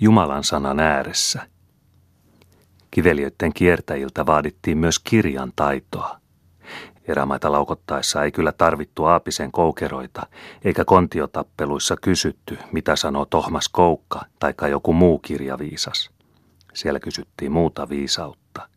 Jumalan sanan ääressä. Kiveliöiden kiertäjiltä vaadittiin myös kirjan taitoa. Erämaita laukottaessa ei kyllä tarvittu aapisen koukeroita, eikä kontiotappeluissa kysytty, mitä sanoo Tohmas Koukka tai joku muu kirjaviisas. Siellä kysyttiin muuta viisautta.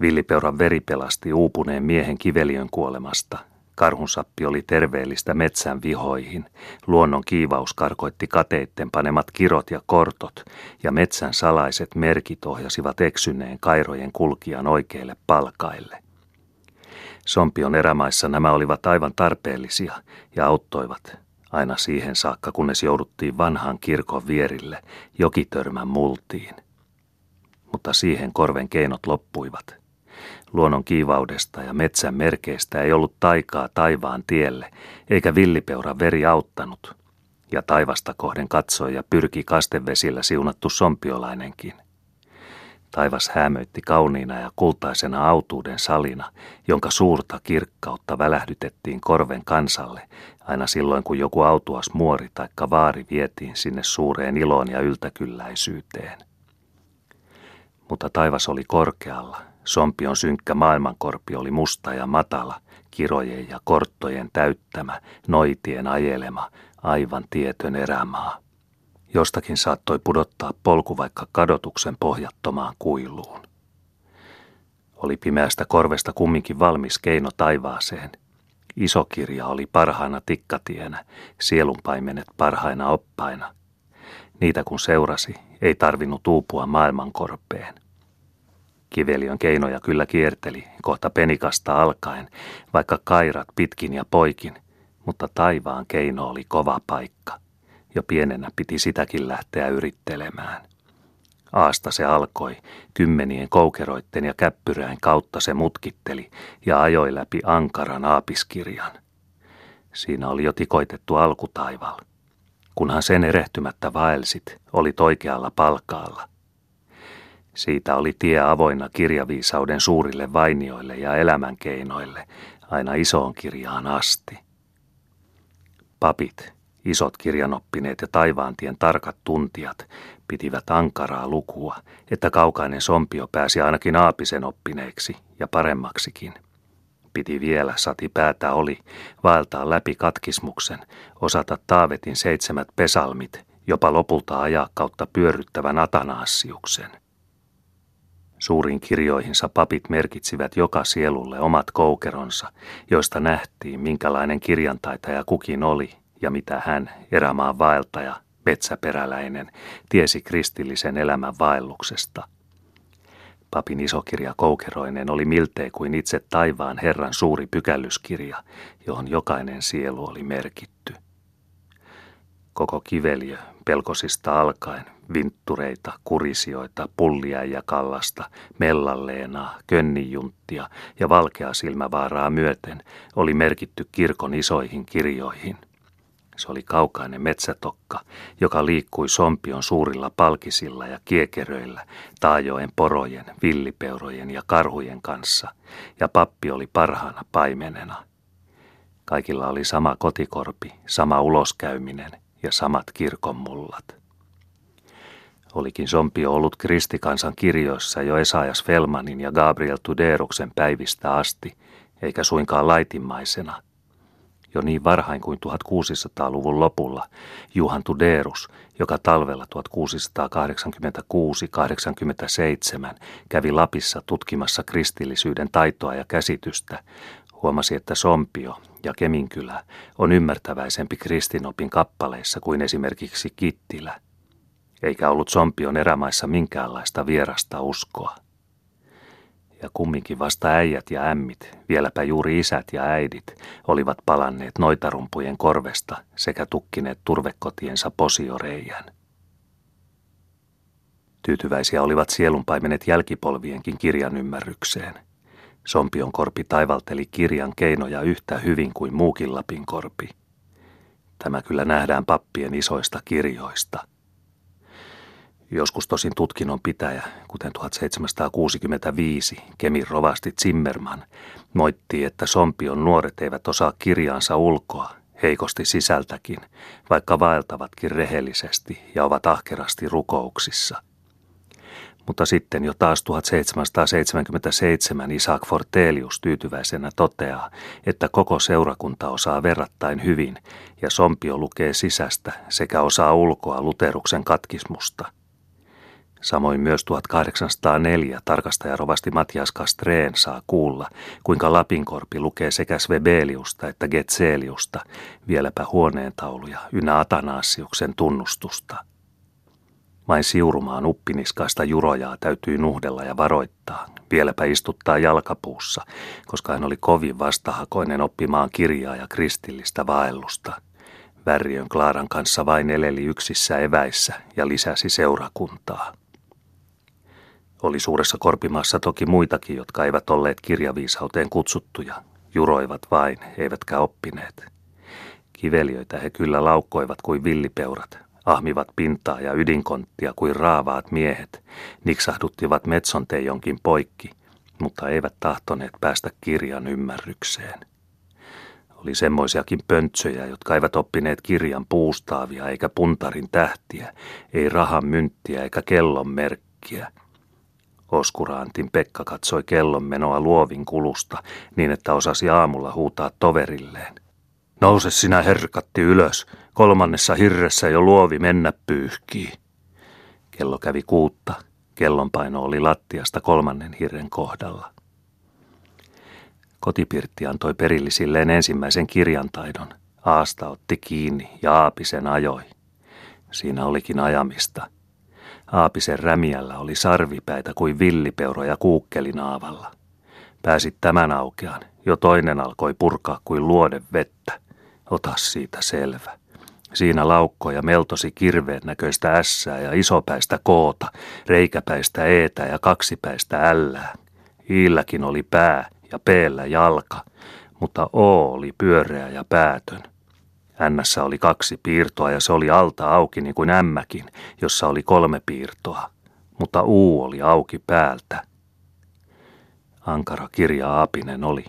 Villipeuran veri pelasti uupuneen miehen kiveliön kuolemasta. Karhunsappi oli terveellistä metsän vihoihin. Luonnon kiivaus karkoitti kateitten panemat kirot ja kortot, ja metsän salaiset merkit ohjasivat eksyneen kairojen kulkijan oikeille palkaille. Sompion erämaissa nämä olivat aivan tarpeellisia ja auttoivat aina siihen saakka, kunnes jouduttiin vanhan kirkon vierille jokitörmän multiin. Mutta siihen korven keinot loppuivat. Luonnon kiivaudesta ja metsän merkeistä ei ollut taikaa taivaan tielle, eikä villipeuran veri auttanut. Ja taivasta kohden katsoi ja pyrki kastevesillä siunattu sompiolainenkin – Taivas hämöitti kauniina ja kultaisena autuuden salina, jonka suurta kirkkautta välähdytettiin korven kansalle, aina silloin kun joku autuas muori taikka vaari vietiin sinne suureen iloon ja yltäkylläisyyteen. Mutta taivas oli korkealla, sompion synkkä maailmankorpi oli musta ja matala, kirojen ja korttojen täyttämä, noitien ajelema, aivan tietön erämaa. Jostakin saattoi pudottaa polku vaikka kadotuksen pohjattomaan kuiluun. Oli pimeästä korvesta kumminkin valmis keino taivaaseen. Iso kirja oli parhaana tikkatienä, sielunpaimenet parhaina oppaina. Niitä kun seurasi, ei tarvinnut uupua maailmankorpeen. Kiveliön keinoja kyllä kierteli, kohta penikasta alkaen, vaikka kairat pitkin ja poikin, mutta taivaan keino oli kova paikka – jo pienenä piti sitäkin lähteä yrittelemään. Aasta se alkoi, kymmenien koukeroitten ja käppyrään kautta se mutkitteli ja ajoi läpi ankaran aapiskirjan. Siinä oli jo tikoitettu alkutaival. Kunhan sen erehtymättä vaelsit, oli oikealla palkaalla. Siitä oli tie avoinna kirjaviisauden suurille vainioille ja elämänkeinoille, aina isoon kirjaan asti. Papit, Isot kirjanoppineet ja taivaantien tarkat tuntijat pitivät ankaraa lukua, että kaukainen sompio pääsi ainakin aapisen oppineeksi ja paremmaksikin. Piti vielä, sati päätä oli, vaeltaa läpi katkismuksen, osata Taavetin seitsemät pesalmit, jopa lopulta ajaa kautta pyörryttävän Atanaassiuksen. Suurin kirjoihinsa papit merkitsivät joka sielulle omat koukeronsa, joista nähtiin, minkälainen kirjantaitaja kukin oli ja mitä hän, erämaan vaeltaja, metsäperäläinen, tiesi kristillisen elämän vaelluksesta. Papin isokirja Koukeroinen oli miltei kuin itse taivaan Herran suuri pykälyskirja, johon jokainen sielu oli merkitty. Koko kiveliö, pelkosista alkaen, vinttureita, kurisioita, pullia ja kallasta, mellalleenaa, könnijunttia ja valkea silmävaaraa myöten oli merkitty kirkon isoihin kirjoihin – se oli kaukainen metsätokka, joka liikkui sompion suurilla palkisilla ja kiekeröillä, taajoen porojen, villipeurojen ja karhujen kanssa, ja pappi oli parhaana paimenena. Kaikilla oli sama kotikorpi, sama uloskäyminen ja samat kirkonmullat. Olikin Sompio ollut kristikansan kirjoissa jo Esaias Felmanin ja Gabriel Tuderuksen päivistä asti, eikä suinkaan laitimmaisena – jo niin varhain kuin 1600-luvun lopulla Juhan Tuderus, joka talvella 1686-87 kävi Lapissa tutkimassa kristillisyyden taitoa ja käsitystä, huomasi, että Sompio ja Keminkylä on ymmärtäväisempi kristinopin kappaleissa kuin esimerkiksi Kittilä, eikä ollut Sompion erämaissa minkäänlaista vierasta uskoa ja kumminkin vasta äijät ja ämmit, vieläpä juuri isät ja äidit, olivat palanneet noitarumpujen korvesta sekä tukkineet turvekotiensa posioreijän. Tyytyväisiä olivat sielunpaimenet jälkipolvienkin kirjan ymmärrykseen. Sompion korpi taivalteli kirjan keinoja yhtä hyvin kuin muukin Lapin korpi. Tämä kyllä nähdään pappien isoista kirjoista – Joskus tosin tutkinnon pitäjä, kuten 1765 Kemin rovasti Zimmerman, moitti, että Sompion nuoret eivät osaa kirjaansa ulkoa, heikosti sisältäkin, vaikka vaeltavatkin rehellisesti ja ovat ahkerasti rukouksissa. Mutta sitten jo taas 1777 Isaac Fortelius tyytyväisenä toteaa, että koko seurakunta osaa verrattain hyvin ja Sompio lukee sisästä sekä osaa ulkoa Luteruksen katkismusta – Samoin myös 1804 tarkastajarovasti Matias Kastreen saa kuulla, kuinka Lapinkorpi lukee sekä Svebeliusta että Getseliusta, vieläpä huoneentauluja ynnä Atanasiuksen tunnustusta. Vain siurumaan uppiniskaista jurojaa täytyy nuhdella ja varoittaa, vieläpä istuttaa jalkapuussa, koska hän oli kovin vastahakoinen oppimaan kirjaa ja kristillistä vaellusta. Värriön Klaaran kanssa vain eleli yksissä eväissä ja lisäsi seurakuntaa. Oli suuressa korpimaassa toki muitakin, jotka eivät olleet kirjaviisauteen kutsuttuja, juroivat vain, eivätkä oppineet. Kiveliöitä he kyllä laukkoivat kuin villipeurat, ahmivat pintaa ja ydinkonttia kuin raavaat miehet, niksahduttivat jonkin poikki, mutta eivät tahtoneet päästä kirjan ymmärrykseen. Oli semmoisiakin pöntsöjä, jotka eivät oppineet kirjan puustaavia eikä puntarin tähtiä, ei rahan mynttiä eikä kellon merkkiä – Oskuraantin Pekka katsoi kellon menoa luovin kulusta niin, että osasi aamulla huutaa toverilleen. Nouse sinä herkatti ylös, kolmannessa hirressä jo luovi mennä pyyhkii. Kello kävi kuutta, kellonpaino oli lattiasta kolmannen hirren kohdalla. Kotipirtti antoi perillisilleen ensimmäisen kirjantaidon. Aasta otti kiinni ja Aapisen ajoi. Siinä olikin ajamista – Aapisen rämiällä oli sarvipäitä kuin villipeuroja kuukkelinaavalla. Pääsit tämän aukean, jo toinen alkoi purkaa kuin luode vettä. Ota siitä selvä. Siinä laukkoja meltosi kirveen näköistä ässää ja isopäistä koota, reikäpäistä eetä ja kaksipäistä ällää. Iilläkin oli pää ja peellä jalka, mutta O oli pyöreä ja päätön. Ännässä oli kaksi piirtoa ja se oli alta auki niin kuin ämmäkin, jossa oli kolme piirtoa, mutta uu oli auki päältä. Ankara kirja Aapinen oli.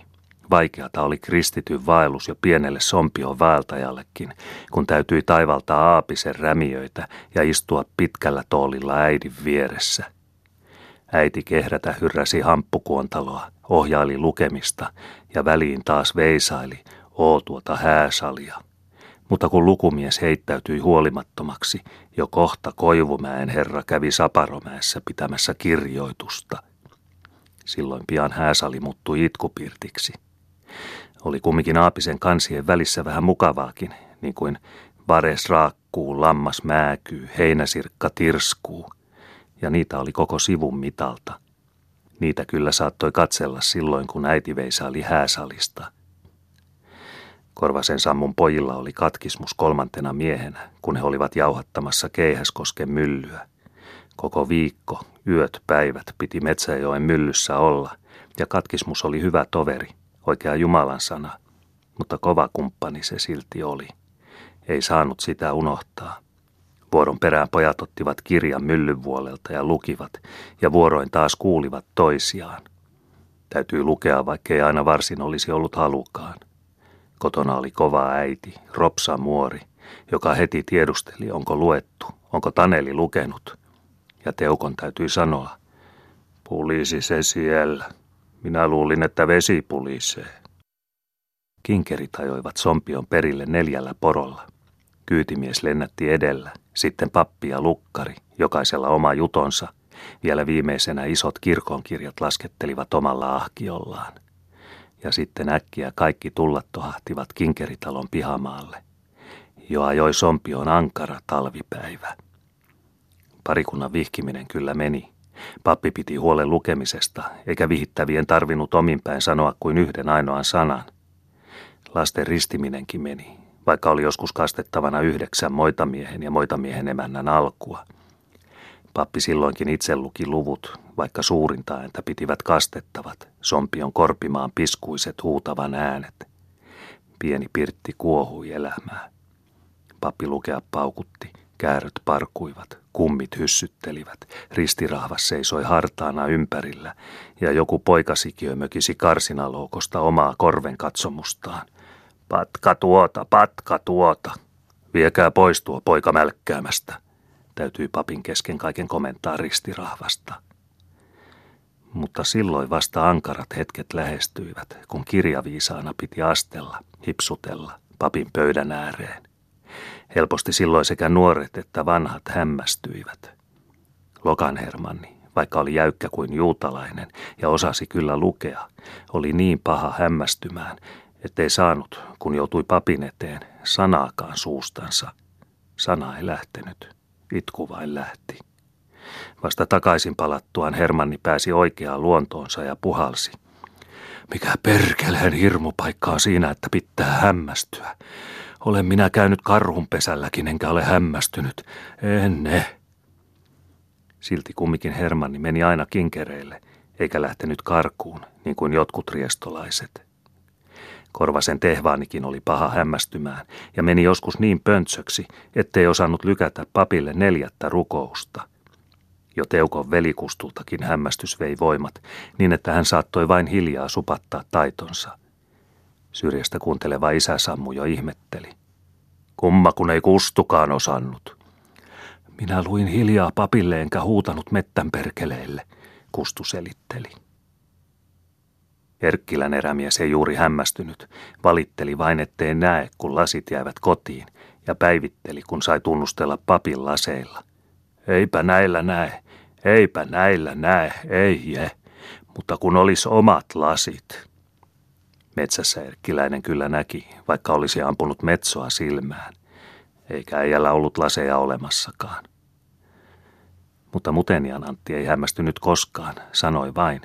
Vaikeata oli kristityn vaellus jo pienelle sompion vaeltajallekin, kun täytyi taivaltaa aapisen rämiöitä ja istua pitkällä toolilla äidin vieressä. Äiti kehrätä hyrräsi hamppukuontaloa, ohjaili lukemista ja väliin taas veisaili, oo tuota hääsalia – mutta kun lukumies heittäytyi huolimattomaksi, jo kohta Koivumäen herra kävi Saparomäessä pitämässä kirjoitusta. Silloin pian hääsali muuttui itkupirtiksi. Oli kumminkin Aapisen kansien välissä vähän mukavaakin, niin kuin vares raakkuu, lammas määkyy, heinäsirkka tirskuu, ja niitä oli koko sivun mitalta. Niitä kyllä saattoi katsella silloin, kun äiti veisaili hääsalista – Korvasen Sammun pojilla oli katkismus kolmantena miehenä, kun he olivat jauhattamassa Keihäskosken myllyä. Koko viikko, yöt, päivät piti Metsäjoen myllyssä olla, ja katkismus oli hyvä toveri, oikea Jumalan sana, mutta kova kumppani se silti oli. Ei saanut sitä unohtaa. Vuoron perään pojat ottivat kirjan myllyvuolelta ja lukivat, ja vuoroin taas kuulivat toisiaan. Täytyy lukea, vaikkei aina varsin olisi ollut halukaan. Kotona oli kova äiti, Ropsa Muori, joka heti tiedusteli, onko luettu, onko Taneli lukenut. Ja Teukon täytyi sanoa, pulisi se siellä. Minä luulin, että vesi pulisee. Kinkerit ajoivat Sompion perille neljällä porolla. Kyytimies lennätti edellä, sitten pappi ja lukkari, jokaisella oma jutonsa. Vielä viimeisenä isot kirkonkirjat laskettelivat omalla ahkiollaan ja sitten äkkiä kaikki tullat tohahtivat kinkeritalon pihamaalle. Jo ajoi sompioon ankara talvipäivä. Parikunnan vihkiminen kyllä meni. Pappi piti huolen lukemisesta, eikä vihittävien tarvinnut ominpäin sanoa kuin yhden ainoan sanan. Lasten ristiminenkin meni, vaikka oli joskus kastettavana yhdeksän moitamiehen ja moitamiehen emännän alkua – Pappi silloinkin itse luki luvut, vaikka suurinta ääntä pitivät kastettavat, sompion korpimaan piskuiset huutavan äänet. Pieni pirtti kuohui elämää. Pappi lukea paukutti, kääröt parkuivat, kummit hyssyttelivät, ristirahvas seisoi hartaana ympärillä ja joku poikasikiö mökisi karsinalookosta omaa korven katsomustaan. Patka tuota, patka tuota. Viekää pois tuo poika mälkkäämästä, täytyi papin kesken kaiken komentaa ristirahvasta. Mutta silloin vasta ankarat hetket lähestyivät, kun kirjaviisaana piti astella, hipsutella papin pöydän ääreen. Helposti silloin sekä nuoret että vanhat hämmästyivät. Lokan Hermanni, vaikka oli jäykkä kuin juutalainen ja osasi kyllä lukea, oli niin paha hämmästymään, ettei saanut, kun joutui papin eteen, sanaakaan suustansa. Sana ei lähtenyt, itku vain lähti. Vasta takaisin palattuaan Hermanni pääsi oikeaan luontoonsa ja puhalsi. Mikä perkeleen hirmupaikka on siinä, että pitää hämmästyä. Olen minä käynyt karhunpesälläkin, enkä ole hämmästynyt. Enne. Silti kummikin Hermanni meni aina kinkereille, eikä lähtenyt karkuun, niin kuin jotkut riestolaiset. Korvasen tehvaanikin oli paha hämmästymään ja meni joskus niin pöntsöksi, ettei osannut lykätä papille neljättä rukousta. Jo Teukon velikustultakin hämmästys vei voimat, niin että hän saattoi vain hiljaa supattaa taitonsa. Syrjästä kuunteleva isä Sammu jo ihmetteli. Kumma kun ei kustukaan osannut. Minä luin hiljaa papille enkä huutanut mettän perkeleille, Kustu selitteli. Erkkilän erämies ei juuri hämmästynyt, valitteli vain ettei näe, kun lasit jäävät kotiin, ja päivitteli, kun sai tunnustella papin laseilla. Eipä näillä näe, eipä näillä näe, ei je, mutta kun olisi omat lasit. Metsässä Erkkiläinen kyllä näki, vaikka olisi ampunut metsoa silmään, eikä äijällä ollut laseja olemassakaan. Mutta Mutenian Antti ei hämmästynyt koskaan, sanoi vain,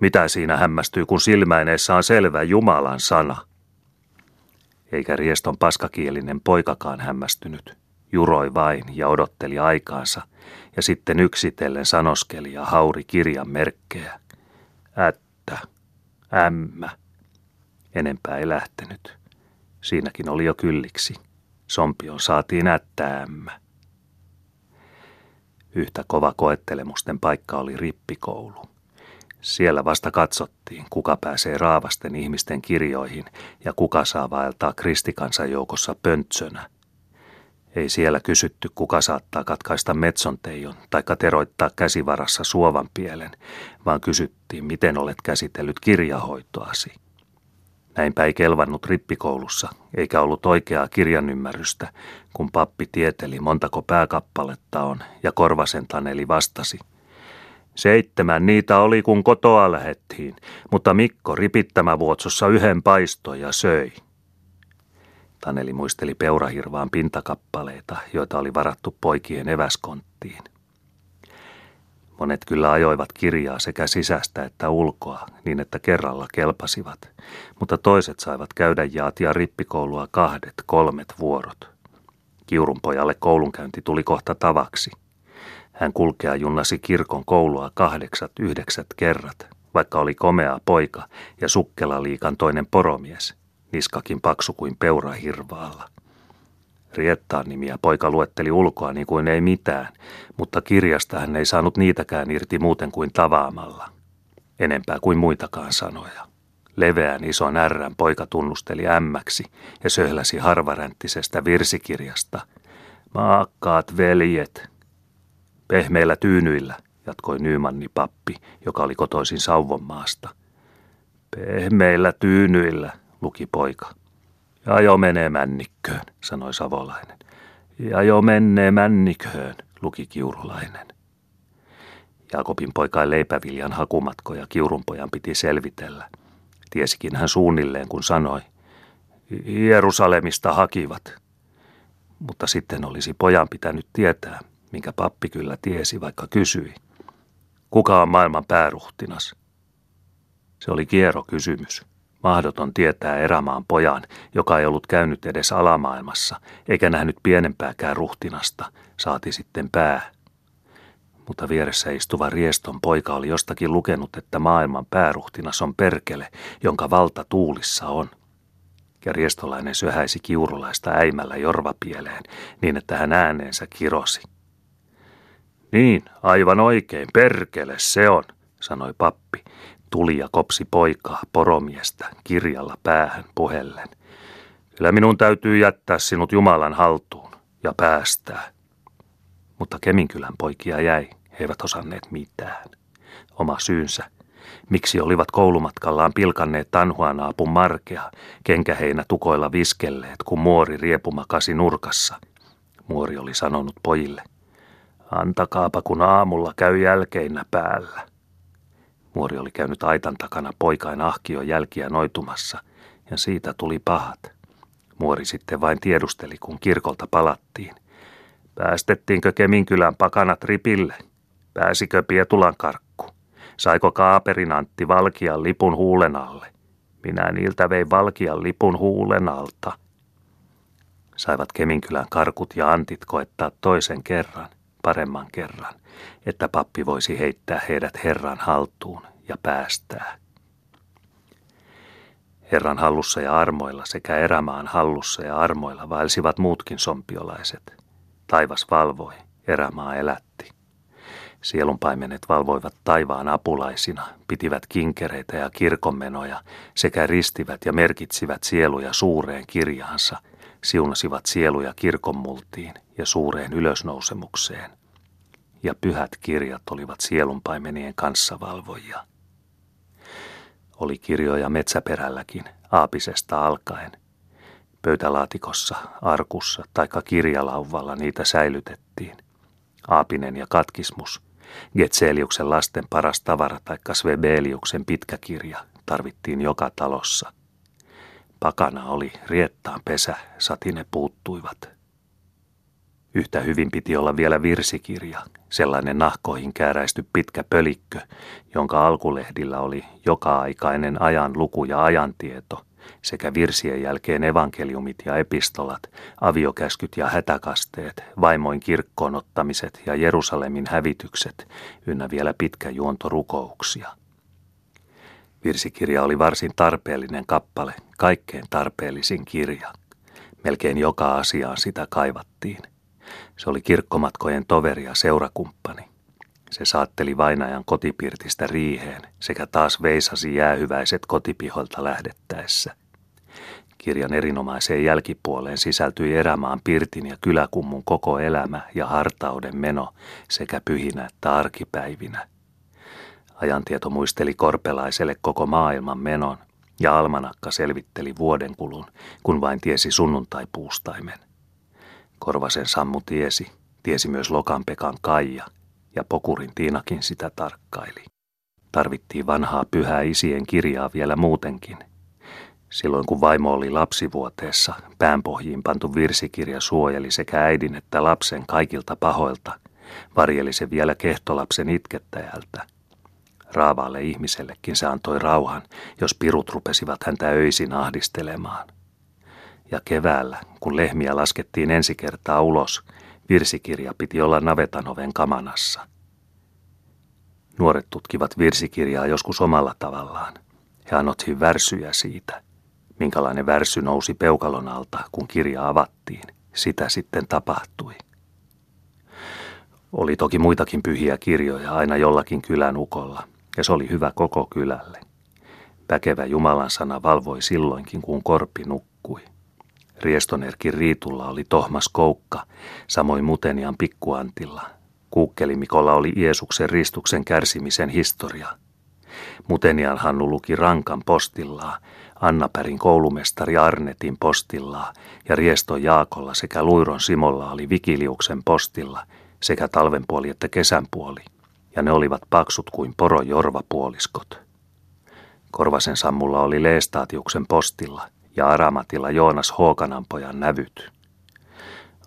mitä siinä hämmästyy, kun silmäineessä on selvä Jumalan sana? Eikä rieston paskakielinen poikakaan hämmästynyt. Juroi vain ja odotteli aikaansa, ja sitten yksitellen sanoskeli ja hauri kirjan merkkejä. Ättä, ämmä. Enempää ei lähtenyt. Siinäkin oli jo kylliksi. Sompion saatiin ämmä. Yhtä kova koettelemusten paikka oli rippikoulu. Siellä vasta katsottiin, kuka pääsee raavasten ihmisten kirjoihin ja kuka saa vaeltaa kristikansa joukossa pöntsönä. Ei siellä kysytty, kuka saattaa katkaista metsonteijon tai teroittaa käsivarassa suovan pielen, vaan kysyttiin, miten olet käsitellyt kirjahoitoasi. Näinpä ei kelvannut rippikoulussa, eikä ollut oikeaa kirjanymmärrystä, kun pappi tieteli montako pääkappaletta on, ja Korvasen Taneli vastasi – Seitsemän niitä oli, kun kotoa lähettiin, mutta Mikko ripittämävuotsossa yhden paistoi ja söi. Taneli muisteli peurahirvaan pintakappaleita, joita oli varattu poikien eväskonttiin. Monet kyllä ajoivat kirjaa sekä sisästä että ulkoa, niin että kerralla kelpasivat, mutta toiset saivat käydä jaatia rippikoulua kahdet, kolmet vuorot. Kiurun pojalle koulunkäynti tuli kohta tavaksi – hän kulkea junnasi kirkon koulua kahdeksat, yhdeksät kerrat, vaikka oli komea poika ja sukkela liikan toinen poromies, niskakin paksu kuin peura hirvaalla. Riettaan nimiä poika luetteli ulkoa niin kuin ei mitään, mutta kirjasta hän ei saanut niitäkään irti muuten kuin tavaamalla. Enempää kuin muitakaan sanoja. Leveän ison ärrän poika tunnusteli ämmäksi ja söhläsi harvaränttisestä virsikirjasta. Maakkaat veljet, Pehmeillä tyynyillä, jatkoi Nymanni pappi, joka oli kotoisin Sauvonmaasta. Pehmeillä tyynyillä, luki poika. Ja jo menee männikköön, sanoi savolainen. Ja jo menee männiköön, luki kiurulainen. Jaakobin poika leipäviljan hakumatkoja kiurunpojan piti selvitellä. Tiesikin hän suunnilleen, kun sanoi, Jerusalemista hakivat. Mutta sitten olisi pojan pitänyt tietää, minkä pappi kyllä tiesi, vaikka kysyi. Kuka on maailman pääruhtinas? Se oli kiero kysymys. Mahdoton tietää erämaan pojan, joka ei ollut käynyt edes alamaailmassa, eikä nähnyt pienempääkään ruhtinasta, saati sitten pää. Mutta vieressä istuva rieston poika oli jostakin lukenut, että maailman pääruhtinas on perkele, jonka valta tuulissa on. Ja riestolainen syöhäisi kiurulaista äimällä jorvapieleen, niin että hän ääneensä kirosi. Niin, aivan oikein, perkele se on, sanoi pappi. Tuli ja kopsi poikaa, poromiestä, kirjalla päähän puheellen. Kyllä minun täytyy jättää sinut Jumalan haltuun ja päästää. Mutta Keminkylän poikia jäi, he eivät osanneet mitään. Oma syynsä. Miksi olivat koulumatkallaan pilkanneet tanhuanaapun markea, kenkäheinä tukoilla viskelleet, kun muori riepumakasi nurkassa. Muori oli sanonut pojille, antakaapa kun aamulla käy jälkeinä päällä. Muori oli käynyt aitan takana poikain ahkio jälkiä noitumassa, ja siitä tuli pahat. Muori sitten vain tiedusteli, kun kirkolta palattiin. Päästettiinkö Keminkylän pakanat ripille? Pääsikö Pietulan karkku? Saiko Kaaperin Antti Valkian lipun huulen alle? Minä niiltä vein Valkian lipun huulen alta. Saivat Keminkylän karkut ja antit koettaa toisen kerran, paremman kerran, että pappi voisi heittää heidät Herran haltuun ja päästää. Herran hallussa ja armoilla sekä erämaan hallussa ja armoilla vaelsivat muutkin sompiolaiset. Taivas valvoi, erämaa elätti. Sielunpaimenet valvoivat taivaan apulaisina, pitivät kinkereitä ja kirkonmenoja sekä ristivät ja merkitsivät sieluja suureen kirjaansa, siunasivat sieluja kirkonmultiin ja suureen ylösnousemukseen. Ja pyhät kirjat olivat sielunpaimenien kanssa valvojia. Oli kirjoja metsäperälläkin, aapisesta alkaen. Pöytälaatikossa, arkussa tai kirjalauvalla niitä säilytettiin. Aapinen ja katkismus, Getseliuksen lasten paras tavara tai Svebeliuksen pitkä kirja tarvittiin joka talossa. Pakana oli riettaan pesä, satine puuttuivat. Yhtä hyvin piti olla vielä virsikirja, sellainen nahkoihin kääräisty pitkä pölikkö, jonka alkulehdillä oli joka-aikainen ajan luku ja ajantieto, sekä virsien jälkeen evankeliumit ja epistolat, aviokäskyt ja hätäkasteet, vaimoin kirkkoon ottamiset ja Jerusalemin hävitykset, ynnä vielä pitkä juonto rukouksia. Virsikirja oli varsin tarpeellinen kappale, kaikkein tarpeellisin kirja. Melkein joka asiaan sitä kaivattiin. Se oli kirkkomatkojen toveri ja seurakumppani. Se saatteli vainajan kotipirtistä riiheen sekä taas veisasi jäähyväiset kotipiholta lähdettäessä. Kirjan erinomaiseen jälkipuoleen sisältyi erämaan pirtin ja kyläkummun koko elämä ja hartauden meno sekä pyhinä että arkipäivinä. Ajantieto muisteli korpelaiselle koko maailman menon ja almanakka selvitteli vuodenkulun, kun vain tiesi sunnuntaipuustaimen. Korvasen Sammu tiesi, tiesi myös Lokanpekan Kaija, ja Pokurin Tiinakin sitä tarkkaili. Tarvittiin vanhaa pyhää isien kirjaa vielä muutenkin. Silloin kun vaimo oli lapsivuoteessa, päänpohjiin pantu virsikirja suojeli sekä äidin että lapsen kaikilta pahoilta, varjeli se vielä kehtolapsen itkettäjältä. Raavaalle ihmisellekin se antoi rauhan, jos pirut rupesivat häntä öisin ahdistelemaan – ja keväällä, kun lehmiä laskettiin ensi kertaa ulos, virsikirja piti olla navetan oven kamanassa. Nuoret tutkivat virsikirjaa joskus omalla tavallaan. He anottiin värsyjä siitä. Minkälainen värsy nousi peukalon alta, kun kirja avattiin. Sitä sitten tapahtui. Oli toki muitakin pyhiä kirjoja aina jollakin kylän ukolla, ja se oli hyvä koko kylälle. Väkevä Jumalan sana valvoi silloinkin, kun korpi nukkui. Riestonerkin Riitulla oli Tohmas Koukka, samoin Mutenian pikkuantilla. Kuukkelimikolla oli Jeesuksen ristuksen kärsimisen historia. Mutenian Hannu luki Rankan postillaa, Annapärin koulumestari Arnetin postillaa ja Riesto Jaakolla sekä Luiron Simolla oli Vikiliuksen postilla sekä talvenpuoli että kesänpuoli, ja ne olivat paksut kuin porojorvapuoliskot. Korvasen Sammulla oli Leestaatiuksen postilla – ja Aramatilla Joonas Hookananpojan nävyt.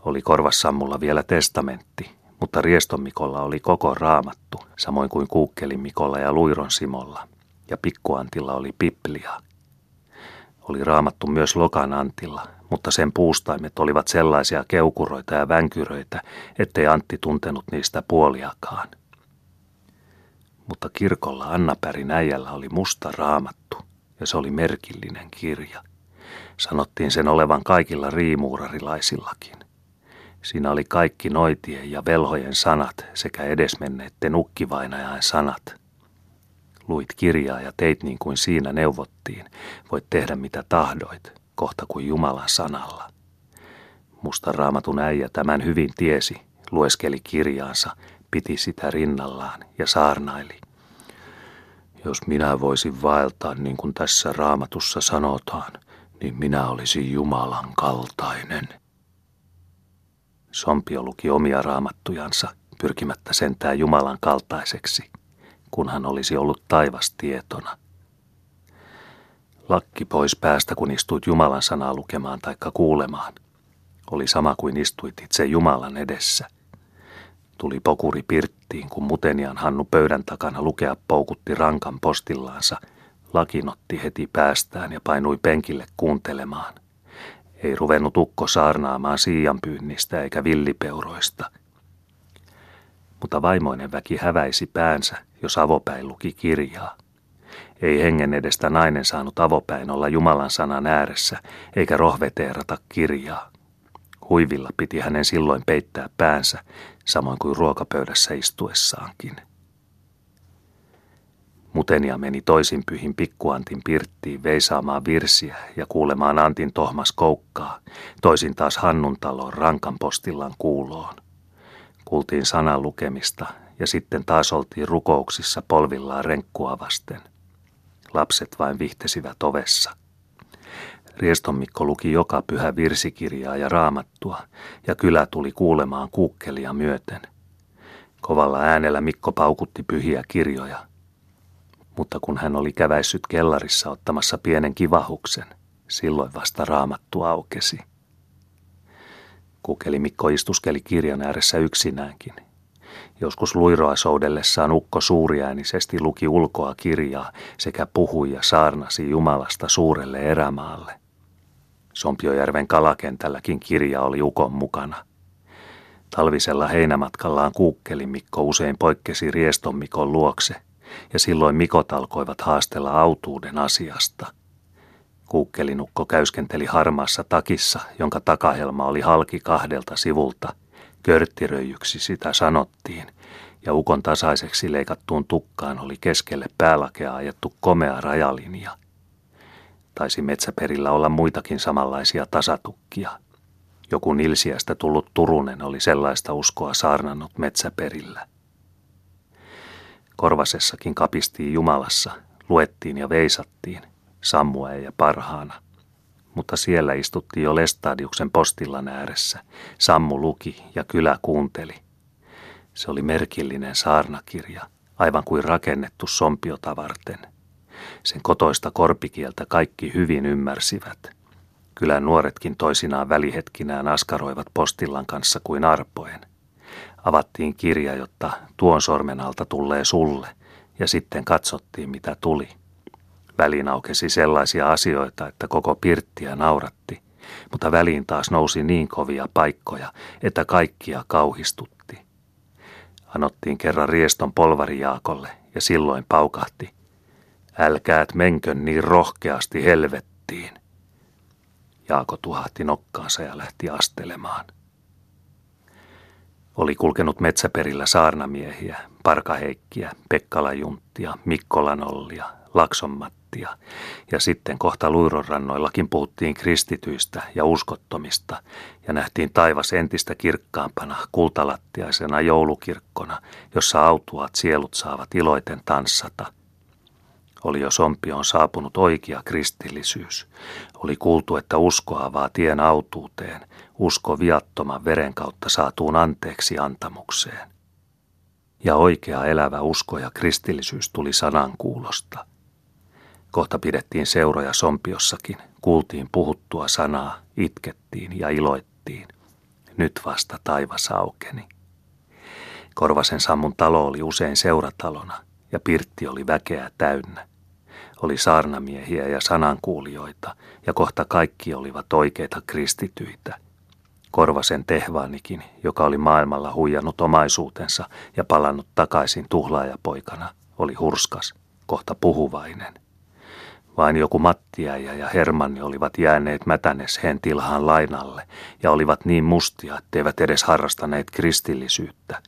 Oli korvassammulla vielä testamentti, mutta Riestomikolla oli koko raamattu, samoin kuin Kuukkelin Mikolla ja Luiron Simolla, ja Pikkuantilla oli Biblia. Oli raamattu myös Lokan Antilla, mutta sen puustaimet olivat sellaisia keukuroita ja vänkyröitä, ettei Antti tuntenut niistä puoliakaan. Mutta kirkolla Annapärin äijällä oli musta raamattu, ja se oli merkillinen kirja – Sanottiin sen olevan kaikilla riimuurarilaisillakin. Siinä oli kaikki noitien ja velhojen sanat sekä edesmenneitten ukkivainajan sanat. Luit kirjaa ja teit niin kuin siinä neuvottiin. Voit tehdä mitä tahdoit. kohta kuin Jumalan sanalla. Musta raamatun äijä tämän hyvin tiesi, lueskeli kirjaansa, piti sitä rinnallaan ja saarnaili. Jos minä voisin vaeltaa niin kuin tässä raamatussa sanotaan, niin minä olisin Jumalan kaltainen. Sompio luki omia raamattujansa, pyrkimättä sentään Jumalan kaltaiseksi, kunhan olisi ollut taivas tietona. Lakki pois päästä, kun istuit Jumalan sanaa lukemaan taikka kuulemaan. Oli sama kuin istuit itse Jumalan edessä. Tuli pokuri pirttiin, kun Mutenian Hannu pöydän takana lukea poukutti rankan postillaansa. Lakinotti heti päästään ja painui penkille kuuntelemaan. Ei ruvennut ukko saarnaamaan siianpyynnistä eikä villipeuroista. Mutta vaimoinen väki häväisi päänsä, jos avopäin luki kirjaa. Ei hengen edestä nainen saanut avopäin olla Jumalan sanan ääressä, eikä rohveteerata kirjaa. Huivilla piti hänen silloin peittää päänsä, samoin kuin ruokapöydässä istuessaankin. Mutenia meni toisin pyhin pikkuantin pirttiin veisaamaan virsiä ja kuulemaan Antin tohmas koukkaa, toisin taas Hannun talon rankan postillan kuuloon. Kuultiin sanan lukemista ja sitten taas oltiin rukouksissa polvillaan renkkua vasten. Lapset vain vihtesivät ovessa. Rieston Mikko luki joka pyhä virsikirjaa ja raamattua, ja kylä tuli kuulemaan kuukkelia myöten. Kovalla äänellä Mikko paukutti pyhiä kirjoja. Mutta kun hän oli käväissyt kellarissa ottamassa pienen kivahuksen, silloin vasta raamattu aukesi. Kukeli Mikko istuskeli kirjan ääressä yksinäänkin – Joskus luiroa soudellessaan ukko suuriäänisesti luki ulkoa kirjaa sekä puhui ja saarnasi Jumalasta suurelle erämaalle. Sompiojärven kalakentälläkin kirja oli ukon mukana. Talvisella heinämatkallaan kuukkeli Mikko usein poikkesi Rieston Mikon luokse, ja silloin Mikot alkoivat haastella autuuden asiasta. Kuukkelinukko käyskenteli harmaassa takissa, jonka takahelma oli halki kahdelta sivulta – Körttiröijyksi sitä sanottiin, ja ukon tasaiseksi leikattuun tukkaan oli keskelle päälakea ajettu komea rajalinja. Taisi metsäperillä olla muitakin samanlaisia tasatukkia. Joku Nilsiästä tullut Turunen oli sellaista uskoa saarnannut metsäperillä. Korvasessakin kapistiin Jumalassa, luettiin ja veisattiin, sammua ja parhaana mutta siellä istuttiin jo Lestadiuksen postillan ääressä. Sammu luki ja kylä kuunteli. Se oli merkillinen saarnakirja, aivan kuin rakennettu sompiota varten. Sen kotoista korpikieltä kaikki hyvin ymmärsivät. Kylän nuoretkin toisinaan välihetkinään askaroivat postillan kanssa kuin arpoen. Avattiin kirja, jotta tuon sormen alta tulee sulle, ja sitten katsottiin mitä tuli – Väliin aukesi sellaisia asioita, että koko pirttiä nauratti, mutta väliin taas nousi niin kovia paikkoja, että kaikkia kauhistutti. Anottiin kerran rieston polvarijaakolle ja silloin paukahti. Älkäät menkön niin rohkeasti helvettiin. Jaako tuhahti nokkaansa ja lähti astelemaan. Oli kulkenut metsäperillä saarnamiehiä, Parkaheikkiä, Pekkalajunttia, Mikkolanollia, Laksonmat, Mottia, ja sitten kohta luiron rannoillakin puhuttiin kristityistä ja uskottomista, ja nähtiin taivas entistä kirkkaampana kultalattiaisena joulukirkkona, jossa autuaat sielut saavat iloiten tanssata. Oli jo sompioon saapunut oikea kristillisyys. Oli kuultu, että usko tien autuuteen, usko viattoman veren kautta saatuun anteeksi antamukseen. Ja oikea elävä usko ja kristillisyys tuli sanan kuulosta – Kohta pidettiin seuroja Sompiossakin, kuultiin puhuttua sanaa, itkettiin ja iloittiin. Nyt vasta taivas aukeni. Korvasen Sammun talo oli usein seuratalona ja pirtti oli väkeä täynnä. Oli saarnamiehiä ja sanankuulijoita ja kohta kaikki olivat oikeita kristityitä. Korvasen tehvaanikin, joka oli maailmalla huijannut omaisuutensa ja palannut takaisin tuhlaajapoikana, oli hurskas, kohta puhuvainen. Vain joku Mattiäjä ja Hermanni olivat jääneet mätänes tilhaan lainalle ja olivat niin mustia, etteivät edes harrastaneet kristillisyyttä,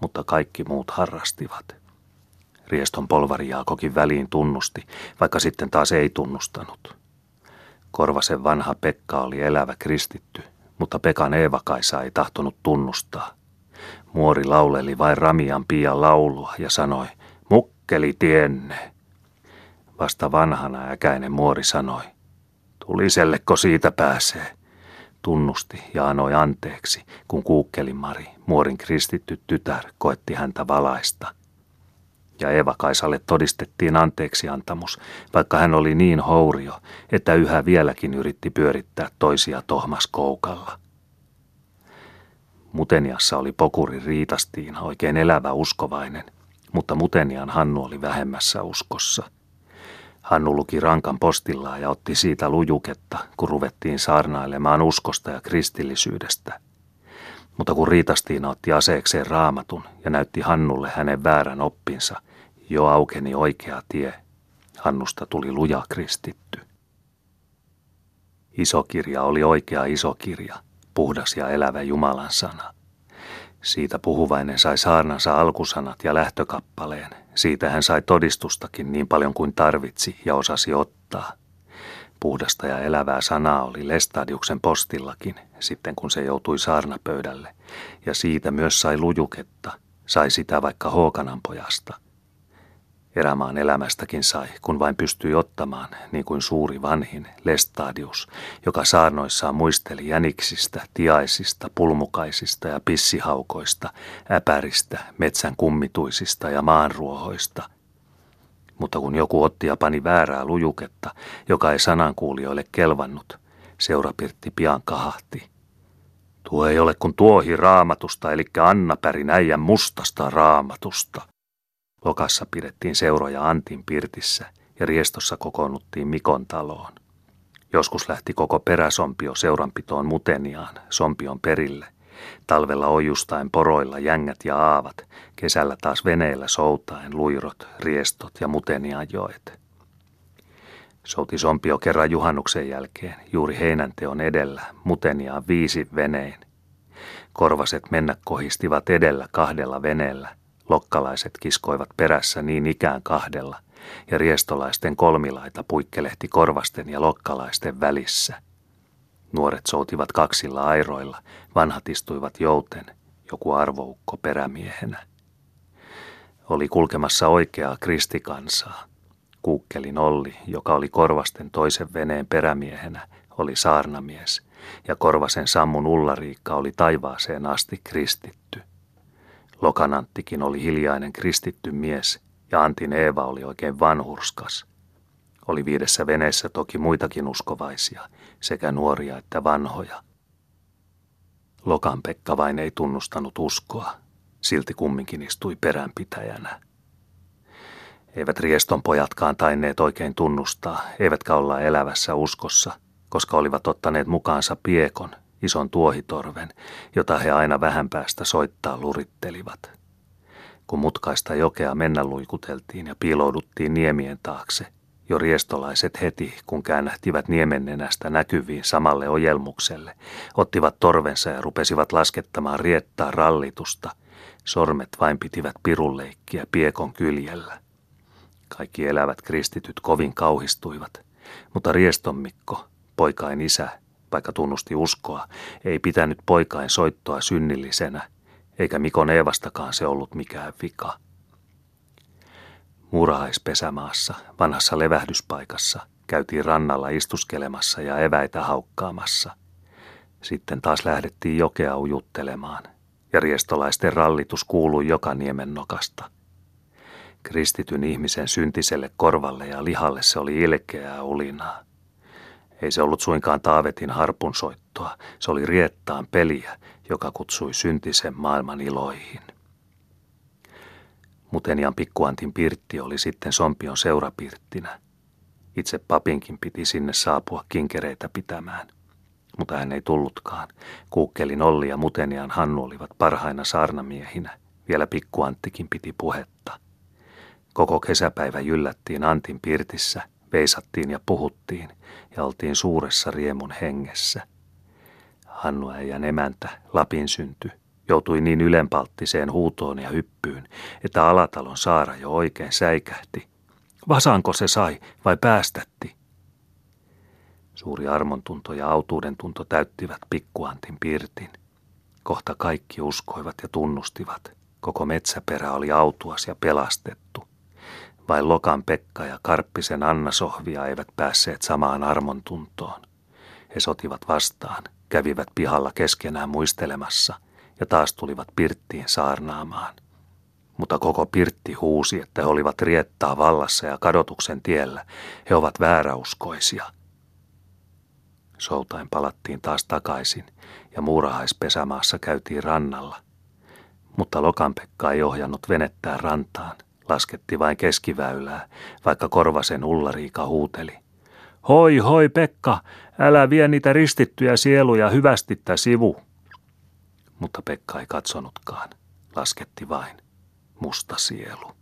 mutta kaikki muut harrastivat. Rieston polvari Jaakokin väliin tunnusti, vaikka sitten taas ei tunnustanut. Korvasen vanha Pekka oli elävä kristitty, mutta Pekan Eeva-Kaisa ei tahtonut tunnustaa. Muori lauleli vain Ramian pian laulua ja sanoi, mukkeli tienne. Vasta vanhana äkäinen muori sanoi, tuliselleko siitä pääsee. Tunnusti ja anoi anteeksi, kun kuukkeli Mari, muorin kristitty tytär, koetti häntä valaista. Ja Eva Kaisalle todistettiin anteeksiantamus, vaikka hän oli niin hourio, että yhä vieläkin yritti pyörittää toisia tohmas koukalla. Muteniassa oli pokuri Riitastiin oikein elävä uskovainen, mutta Mutenian Hannu oli vähemmässä uskossa – Hannu luki rankan postillaan ja otti siitä lujuketta, kun ruvettiin saarnailemaan uskosta ja kristillisyydestä. Mutta kun Riitastiina otti aseekseen raamatun ja näytti Hannulle hänen väärän oppinsa, jo aukeni oikea tie. Hannusta tuli luja kristitty. Isokirja oli oikea isokirja, puhdas ja elävä Jumalan sana. Siitä puhuvainen sai saarnansa alkusanat ja lähtökappaleen. Siitä hän sai todistustakin niin paljon kuin tarvitsi ja osasi ottaa. Puhdasta ja elävää sanaa oli Lestadiuksen postillakin, sitten kun se joutui saarnapöydälle, ja siitä myös sai lujuketta, sai sitä vaikka Hookanan pojasta – Erämaan elämästäkin sai, kun vain pystyi ottamaan, niin kuin suuri vanhin Lestadius, joka saarnoissaan muisteli jäniksistä, tiaisista, pulmukaisista ja pissihaukoista, äpäristä, metsän kummituisista ja maanruohoista. Mutta kun joku otti ja pani väärää lujuketta, joka ei sanankuulijoille kelvannut, seurapirtti pian kahahti. Tuo ei ole kuin tuohi raamatusta, eli Anna Pärin äijän mustasta raamatusta. Lokassa pidettiin seuroja Antin pirtissä ja riestossa kokoonnuttiin Mikon taloon. Joskus lähti koko peräsompio seuranpitoon Muteniaan, sompion perille. Talvella ojustaen poroilla jängät ja aavat, kesällä taas veneillä soutaen luirot, riestot ja Muteniaan joet. Souti sompio kerran juhannuksen jälkeen, juuri heinänteon edellä, Muteniaan viisi veneen. Korvaset mennä kohistivat edellä kahdella veneellä, Lokkalaiset kiskoivat perässä niin ikään kahdella, ja riestolaisten kolmilaita puikkelehti korvasten ja lokkalaisten välissä. Nuoret soutivat kaksilla airoilla, vanhat istuivat jouten, joku arvoukko perämiehenä. Oli kulkemassa oikeaa kristikansaa. Kuukkelin Olli, joka oli Korvasten toisen veneen perämiehenä, oli saarnamies, ja Korvasen Sammun Ullariikka oli taivaaseen asti kristitty. Lokananttikin oli hiljainen kristitty mies ja Antin Eeva oli oikein vanhurskas. Oli viidessä veneessä toki muitakin uskovaisia, sekä nuoria että vanhoja. Lokan Pekka vain ei tunnustanut uskoa, silti kumminkin istui peränpitäjänä. Eivät rieston pojatkaan tainneet oikein tunnustaa, eivätkä olla elävässä uskossa, koska olivat ottaneet mukaansa piekon, ison tuohitorven, jota he aina vähän päästä soittaa lurittelivat. Kun mutkaista jokea mennä luikuteltiin ja piilouduttiin niemien taakse, jo riestolaiset heti, kun käännähtivät niemennenästä näkyviin samalle ojelmukselle, ottivat torvensa ja rupesivat laskettamaan riettaa rallitusta. Sormet vain pitivät pirulleikkiä piekon kyljellä. Kaikki elävät kristityt kovin kauhistuivat, mutta Rieston Mikko, poikain isä, vaikka tunnusti uskoa, ei pitänyt poikain soittoa synnillisenä, eikä Mikon Eevastakaan se ollut mikään vika. Murahaispesämaassa, vanhassa levähdyspaikassa, käytiin rannalla istuskelemassa ja eväitä haukkaamassa. Sitten taas lähdettiin jokea ujuttelemaan, ja riestolaisten rallitus kuului joka niemen nokasta. Kristityn ihmisen syntiselle korvalle ja lihalle se oli ilkeää ulinaa. Ei se ollut suinkaan Taavetin harpunsoittoa, se oli riettaan peliä, joka kutsui syntisen maailman iloihin. Mutenian pikkuantin pirtti oli sitten Sompion seurapirttinä. Itse papinkin piti sinne saapua kinkereitä pitämään. Mutta hän ei tullutkaan. Kuukkelin Olli ja Mutenian Hannu olivat parhaina saarnamiehinä. Vielä pikkuanttikin piti puhetta. Koko kesäpäivä jyllättiin Antin pirtissä – Veisattiin ja puhuttiin ja oltiin suuressa riemun hengessä. Hannu äijän emäntä, Lapin synty, joutui niin ylenpalttiseen huutoon ja hyppyyn, että Alatalon saara jo oikein säikähti. Vasanko se sai vai päästätti? Suuri armontunto ja autuuden tunto täyttivät pikkuantin pirtin. Kohta kaikki uskoivat ja tunnustivat. Koko metsäperä oli autuas ja pelastettu. Vain Lokan Pekka ja Karppisen Anna Sohvia eivät päässeet samaan armontuntoon. He sotivat vastaan, kävivät pihalla keskenään muistelemassa ja taas tulivat pirttiin saarnaamaan. Mutta koko pirtti huusi, että he olivat riettaa vallassa ja kadotuksen tiellä. He ovat vääräuskoisia – Soutain palattiin taas takaisin ja muurahaispesämaassa käytiin rannalla. Mutta Lokanpekka ei ohjannut venettään rantaan, lasketti vain keskiväylää, vaikka Korvasen Ullariika huuteli. Hoi, hoi Pekka, älä vie niitä ristittyjä sieluja hyvästittä sivu. Mutta Pekka ei katsonutkaan, lasketti vain, musta sielu.